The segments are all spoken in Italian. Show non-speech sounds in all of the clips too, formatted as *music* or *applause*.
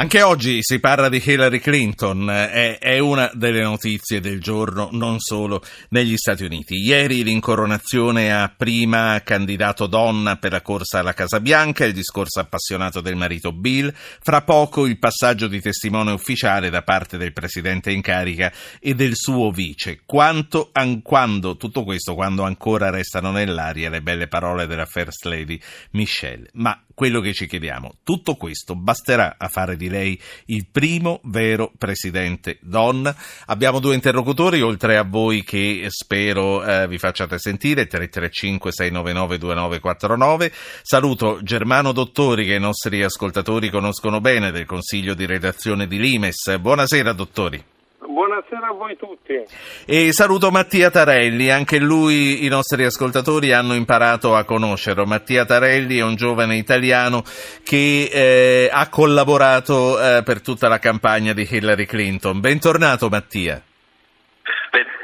Anche oggi si parla di Hillary Clinton, è, è, una delle notizie del giorno, non solo negli Stati Uniti. Ieri l'incoronazione a prima candidato donna per la corsa alla Casa Bianca, il discorso appassionato del marito Bill, fra poco il passaggio di testimone ufficiale da parte del presidente in carica e del suo vice. Quanto, an, quando, tutto questo quando ancora restano nell'aria le belle parole della First Lady Michelle. Ma quello che ci chiediamo, tutto questo basterà a fare di lei il primo vero presidente donna? Abbiamo due interlocutori, oltre a voi che spero eh, vi facciate sentire, 335 699 2949. Saluto Germano Dottori che i nostri ascoltatori conoscono bene del Consiglio di redazione di Limes. Buonasera dottori. Buonasera a voi tutti. E saluto Mattia Tarelli, anche lui i nostri ascoltatori hanno imparato a conoscerlo. Mattia Tarelli è un giovane italiano che eh, ha collaborato eh, per tutta la campagna di Hillary Clinton. Bentornato Mattia.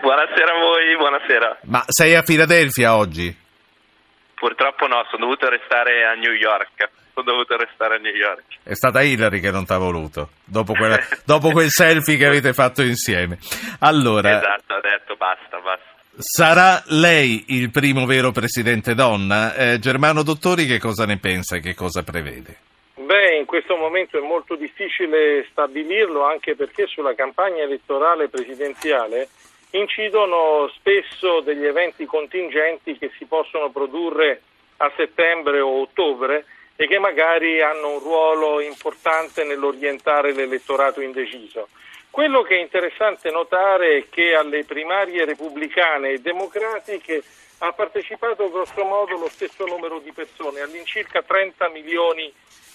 Buonasera a voi, buonasera. Ma sei a Filadelfia oggi? Purtroppo no, sono dovuto restare a New York sono dovuto restare a New York. È stata Hillary che non ti ha voluto, dopo, quella, *laughs* dopo, quel selfie che avete fatto insieme. Allora, esatto, ha detto basta, basta. Sarà lei il primo vero presidente donna? Eh, Germano Dottori che cosa ne pensa e che cosa prevede? Beh, in questo momento è molto difficile stabilirlo anche perché sulla campagna elettorale presidenziale incidono spesso degli eventi contingenti che si possono produrre a settembre o ottobre e che magari hanno un ruolo importante nell'orientare l'elettorato indeciso. Quello che è interessante notare è che alle primarie repubblicane e democratiche ha partecipato grossomodo lo stesso numero di persone, all'incirca 30 milioni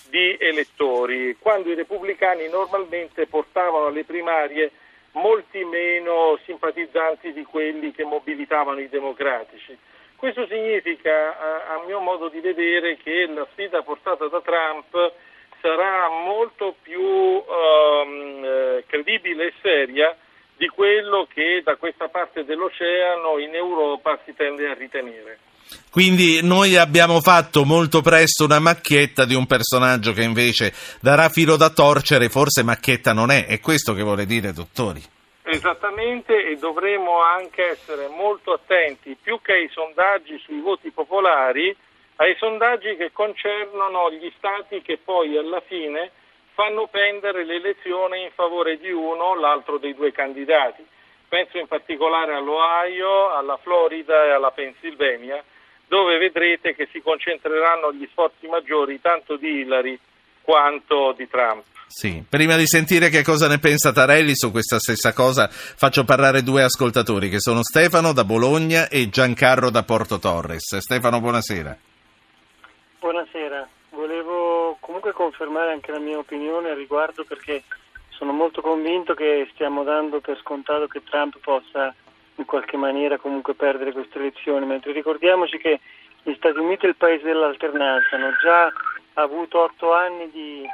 di elettori, quando i repubblicani normalmente portavano alle primarie molti meno simpatizzanti di quelli che mobilitavano i democratici. Questo significa, a, mio modo di vedere, che la sfida portata da Trump sarà molto più um, credibile e seria di quello che da questa parte dell'oceano in Europa si tende a ritenere. Quindi noi abbiamo fatto molto presto una macchietta di un personaggio che invece darà filo da torcere, forse macchietta non è, è questo che vuole dire, dottori? Esattamente e dovremo anche essere molto attenti più che ai sondaggi sui voti popolari, ai sondaggi che concernono gli stati che poi alla fine fanno pendere l'elezione in favore di uno o l'altro dei due candidati. Penso in particolare all'Ohio, alla Florida e alla Pennsylvania, dove vedrete che si concentreranno gli sforzi maggiori tanto di Hillary quanto di Trump. Sì, prima di sentire che cosa ne pensa Tarelli su questa stessa cosa, faccio parlare due ascoltatori che sono Stefano da Bologna e Giancarlo da Porto Torres. Stefano, buonasera. Buonasera, volevo comunque confermare anche la mia opinione al riguardo perché sono molto convinto che stiamo dando per scontato che Trump possa in qualche maniera comunque perdere queste elezioni, mentre ricordiamoci che gli Stati Uniti è il paese dell'alternanza, hanno già avuto otto anni di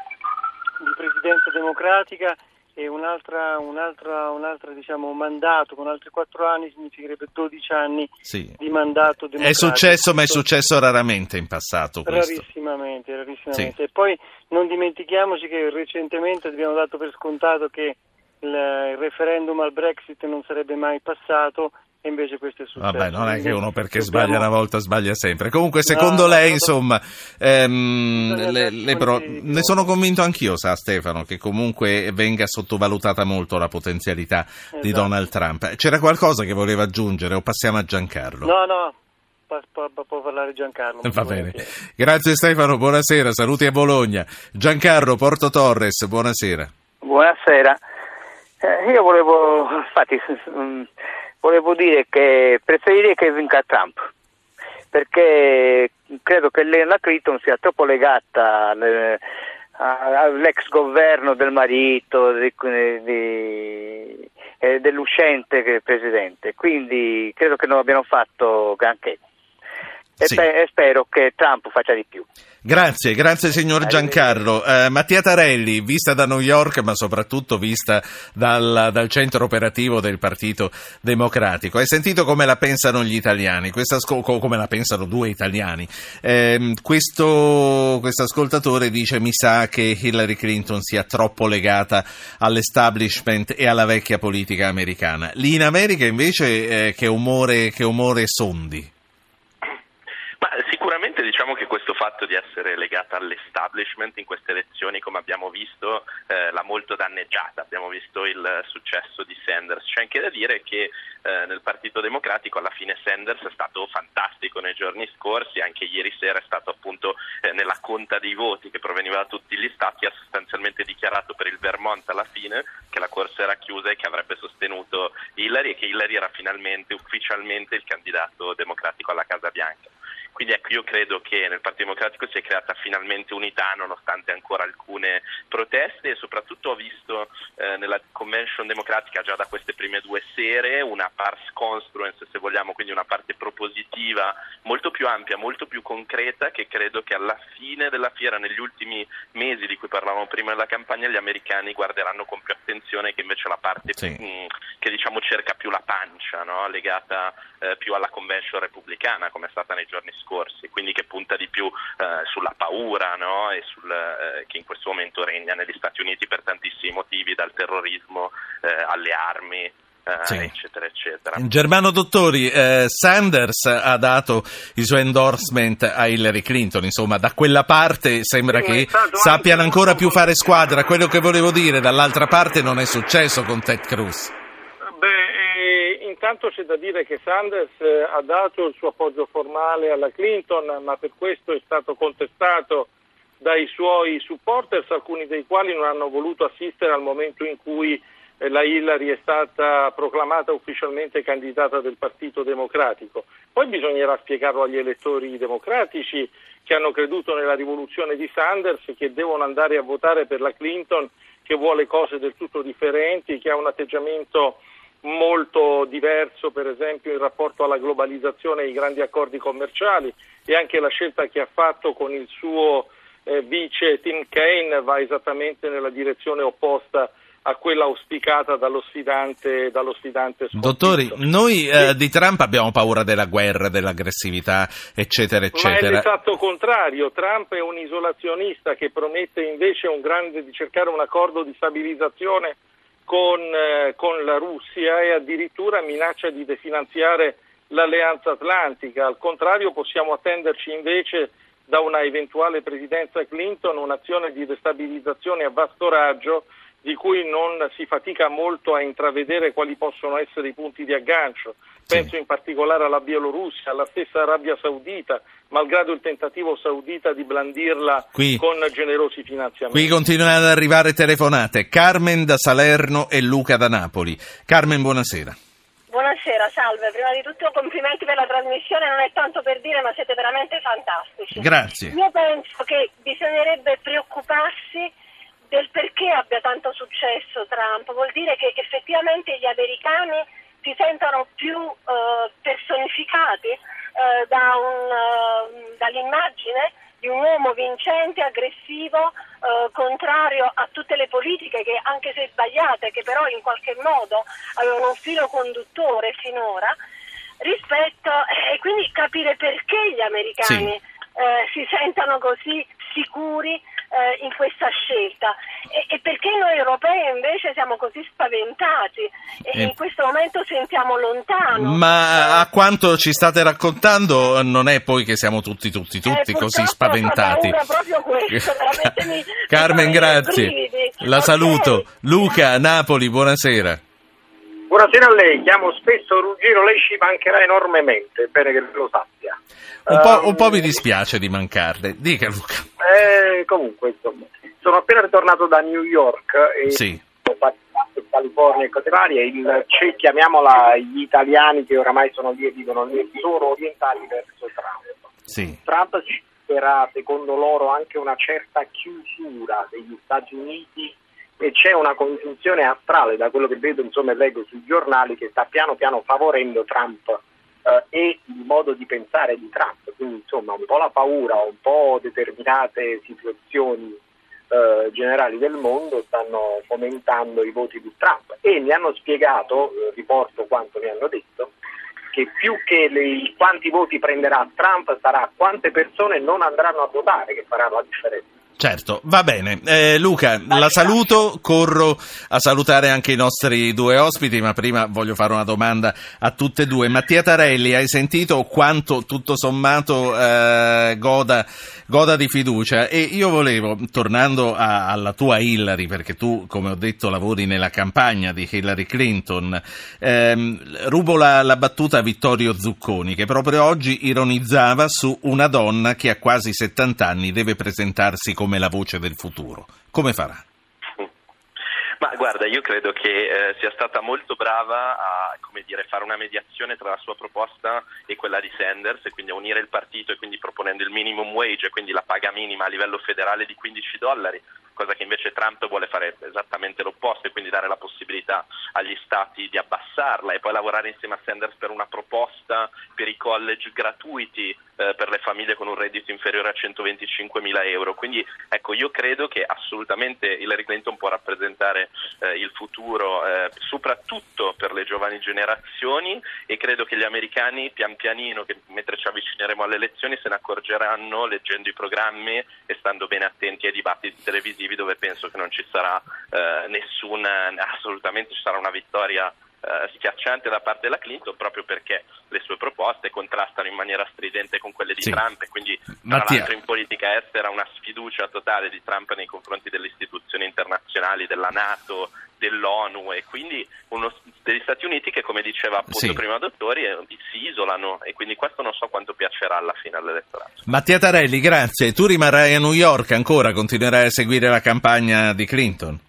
di presidenza democratica e un'altra, un'altra, un'altra diciamo, mandato con altri quattro anni significherebbe 12 anni sì. di mandato democratico. È successo, ma è successo raramente in passato. Rarissimamente, rarissimamente. Sì. E poi non dimentichiamoci che recentemente abbiamo dato per scontato che il, il referendum al Brexit non sarebbe mai passato e invece questo è successo. Vabbè, non è che uno perché sbaglia una volta sbaglia sempre. Comunque, secondo no, lei, no, insomma, ehm, le, le pro... ne sono convinto anch'io, sa Stefano, che comunque venga sottovalutata molto la potenzialità esatto. di Donald Trump. C'era qualcosa che voleva aggiungere o passiamo a Giancarlo? No, no, può, può parlare Giancarlo. Va bene. Grazie Stefano, buonasera, saluti a Bologna. Giancarlo Porto Torres, buonasera. Buonasera. Eh, io volevo, infatti, volevo dire che preferirei che vinca Trump perché credo che la Clinton sia troppo legata all'ex governo del marito, di, di, eh, dell'uscente presidente, quindi credo che non abbiano fatto granché. E, Sì. pe- e spero che Trump faccia di più. Grazie, grazie signor Giancarlo. Eh, Mattia Tarelli, vista da New York, ma soprattutto vista dal, dal centro operativo del Partito Democratico, hai sentito come la pensano gli italiani, Questa asco- co- come la pensano due italiani. Questo questo ascoltatore dice mi sa che Hillary Clinton sia troppo legata all'establishment e alla vecchia politica americana. Lì in America invece eh, che, umore, che umore sondi? Ma sicuramente diciamo che questo fatto di essere legata all'establishment in queste elezioni, come abbiamo visto, eh, l'ha molto danneggiata. Abbiamo visto il successo di Sanders. C'è anche da dire che eh, nel Partito Democratico alla fine Sanders è stato fantastico nei giorni scorsi, anche ieri sera è stato appunto eh, nella conta dei voti che proveniva da tutti gli stati, ha sostanzialmente dichiarato per il Vermont alla fine che la corsa era chiusa e che avrebbe sostenuto Hillary e che Hillary era finalmente ufficialmente il candidato democratico alla Casa Bianca. Quindi ecco, io credo che nel Partito Democratico si è creata finalmente unità nonostante ancora alcune proteste e soprattutto ho visto eh, nella convention democratica già da queste prime due sere una pars construence, se vogliamo, quindi una parte propositiva molto più ampia, molto più concreta che credo che alla fine della fiera, negli ultimi mesi di cui parlavamo prima della campagna, gli americani guarderanno con più attenzione che invece la parte Sì. mh, che diciamo cerca più la pancia, no? legata eh, più alla convention repubblicana come è stata nei giorni scorsi, quindi che punta di più eh, sulla paura no? e sul, eh, che in questo momento regna negli Stati Uniti per tantissimi motivi, dal terrorismo eh, alle armi, eh, Sì. eccetera, eccetera. Germano Dottori, eh, Sanders ha dato il suo endorsement a Hillary Clinton, insomma da quella parte sembra Sì, che sappiano ancora più fare squadra, quello che volevo dire, dall'altra parte non è successo con Ted Cruz. Intanto c'è da dire che Sanders eh, ha dato il suo appoggio formale alla Clinton, ma per questo è stato contestato dai suoi supporters, alcuni dei quali non hanno voluto assistere al momento in cui eh, la Hillary è stata proclamata ufficialmente candidata del Partito Democratico. Poi bisognerà spiegarlo agli elettori democratici che hanno creduto nella rivoluzione di Sanders e che devono andare a votare per la Clinton che vuole cose del tutto differenti, che ha un atteggiamento molto diverso, per esempio in rapporto alla globalizzazione e ai grandi accordi commerciali e anche la scelta che ha fatto con il suo eh, vice Tim Kaine va esattamente nella direzione opposta a quella auspicata dallo sfidante, dallo sfidante. Dottori, noi eh, di Trump abbiamo paura della guerra, dell'aggressività, eccetera, Ma è eccetera. l'esatto contrario, Trump è un isolazionista che promette invece un grande, di cercare un accordo di stabilizzazione con, eh, con la Russia e addirittura minaccia di definanziare l'alleanza atlantica. Al contrario possiamo attenderci invece da una eventuale presidenza Clinton un'azione di destabilizzazione a vasto raggio di cui non si fatica molto a intravedere quali possono essere i punti di aggancio. Sì. Penso in particolare alla Bielorussia, alla stessa Arabia Saudita, malgrado il tentativo saudita di blandirla Qui- con generosi finanziamenti. Qui continuano ad arrivare telefonate. Carmen da Salerno e Luca da Napoli. Carmen, buonasera. Buonasera, salve. Prima di tutto complimenti per la trasmissione, non è tanto per dire, ma siete veramente fantastici. Grazie. Io penso che bisognerebbe preoccuparsi del perché abbia tanto successo Trump. Vuol dire che effettivamente gli americani si sentono più eh, personificati eh, da un, eh, dall'immagine di un uomo vincente, aggressivo, eh, contrario a tutte le politiche che anche se sbagliate, che però in qualche modo avevano un filo conduttore finora, rispetto e quindi capire perché gli americani eh, si sentano così sicuri eh, in questa scelta e, e perché noi europei invece siamo così spaventati e Eh. in questo momento sentiamo lontano. Ma a quanto ci state raccontando non è poi che siamo tutti, tutti, tutti Eh, così purtroppo spaventati. questo, *laughs* mi- Carmen, grazie. La Ok. saluto. Luca, Napoli, buonasera. Buonasera a lei, chiamo spesso Ruggero, lei ci mancherà enormemente, bene che lo sappia. Un po', Ehm, un po' mi dispiace di mancarle. Dica Luca. eh, comunque, insomma, sono appena ritornato da New York e Sì. ho fatto in California e cose varie, il, chiamiamola gli italiani che oramai sono lì e vivono lì, sono orientati verso Trump. Sì. Trump si spera, secondo loro, anche una certa chiusura degli Stati Uniti e c'è una congiunzione astrale, da quello che vedo insomma e leggo sui giornali, che sta piano piano favorendo Trump eh, e il modo di pensare di Trump, quindi insomma un po' la paura, un po' determinate situazioni eh, generali del mondo stanno fomentando i voti di Trump e mi hanno spiegato, eh, riporto quanto mi hanno detto, che più che le, quanti voti prenderà Trump sarà quante persone non andranno a votare che faranno la differenza. Certo, va bene. Eh, Luca, la saluto, corro a salutare anche i nostri due ospiti, ma prima voglio fare una domanda a tutte e due. Mattia Tarelli, hai sentito quanto tutto sommato eh, goda, goda, di fiducia? E io volevo, tornando a, alla tua Hillary, perché tu, come ho detto, lavori nella campagna di Hillary Clinton, ehm, rubo la, la battuta a Vittorio Zucconi, che proprio oggi ironizzava su una donna che a quasi 70 anni deve presentarsi come come la voce del futuro. Come farà? Ma guarda, io credo che eh, sia stata molto brava a dire, fare una mediazione tra la sua proposta e quella di Sanders, e quindi a unire il partito e quindi proponendo il minimum wage, quindi la paga minima a livello federale di 15 dollari, cosa che invece Trump vuole fare esattamente l'opposto e quindi dare la possibilità agli stati di abbassarla e poi lavorare insieme a Sanders per una proposta per i college gratuiti eh, per le famiglie con un reddito inferiore a 125 mila euro. Quindi ecco, io credo che assolutamente Hillary Clinton può rappresentare eh, il futuro, eh, soprattutto per le giovani generazioni e credo che gli americani pian pianino, mentre ci avvicineremo alle elezioni, se ne accorgeranno leggendo i programmi e stando bene attenti ai dibattiti televisivi dove penso che non ci sarà eh, nessun, assolutamente ci sarà una vittoria eh, schiacciante da parte della Clinton proprio perché le sue proposte contrastano in maniera stridente con quelle di sì. Trump e quindi tra Mattia. l'altro in politica estera una sfiducia totale di Trump nei confronti delle istituzioni internazionali, della Nato, dell'ONU e quindi uno degli Stati Uniti che come diceva appunto sì. prima Dottori eh, si isolano e quindi questo non so quanto piacerà alla fine all'elettorato. Mattia Tarelli, grazie. Tu rimarrai a New York ancora, continuerai a seguire la campagna di Clinton?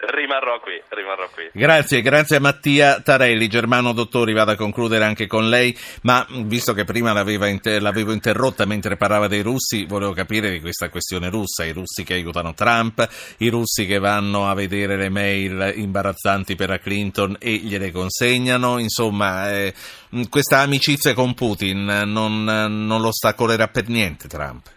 Rimarrò qui, rimarrò qui. Grazie, grazie a Mattia Tarelli. Germano Dottori, vado a concludere anche con lei, ma visto che prima inter- l'avevo interrotta mentre parlava dei russi, volevo capire di questa questione russa, i russi che aiutano Trump, i russi che vanno a vedere le mail imbarazzanti per la Clinton e gliele consegnano, insomma, eh, questa amicizia con Putin non, non lo ostacolerà per niente Trump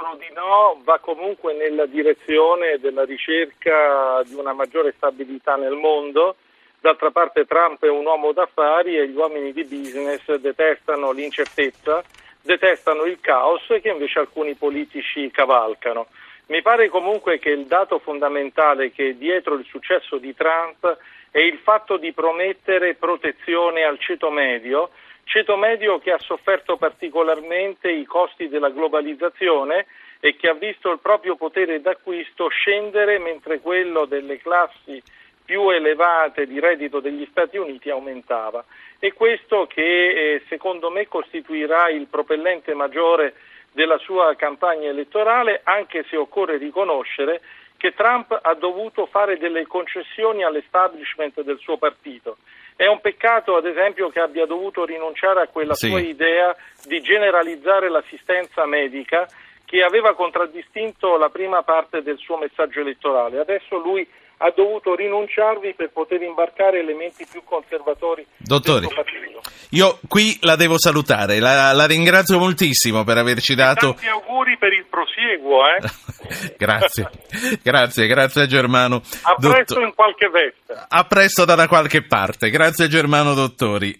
auguro di no, va comunque nella direzione della ricerca di una maggiore stabilità nel mondo. D'altra parte Trump è un uomo d'affari e gli uomini di business detestano l'incertezza, detestano il caos che invece alcuni politici cavalcano. Mi pare comunque che il dato fondamentale che dietro il successo di Trump è il fatto di promettere protezione al ceto medio, ceto medio che ha sofferto particolarmente i costi della globalizzazione e che ha visto il proprio potere d'acquisto scendere mentre quello delle classi più elevate di reddito degli Stati Uniti aumentava. E questo che eh, secondo me costituirà il propellente maggiore della sua campagna elettorale, anche se occorre riconoscere che Trump ha dovuto fare delle concessioni all'establishment del suo partito è un peccato, ad esempio, che abbia dovuto rinunciare a quella sì. sua idea di generalizzare l'assistenza medica che aveva contraddistinto la prima parte del suo messaggio elettorale. Adesso lui ha dovuto rinunciarvi per poter imbarcare elementi più conservatori. Dottore, io qui la devo salutare, la, la, ringrazio moltissimo per averci dato... Tanti auguri per il prosieguo, eh? *laughs* *laughs* grazie, grazie, grazie a Germano. A presto Dottor... in qualche veste. A presto da qualche parte, grazie Germano Dottori.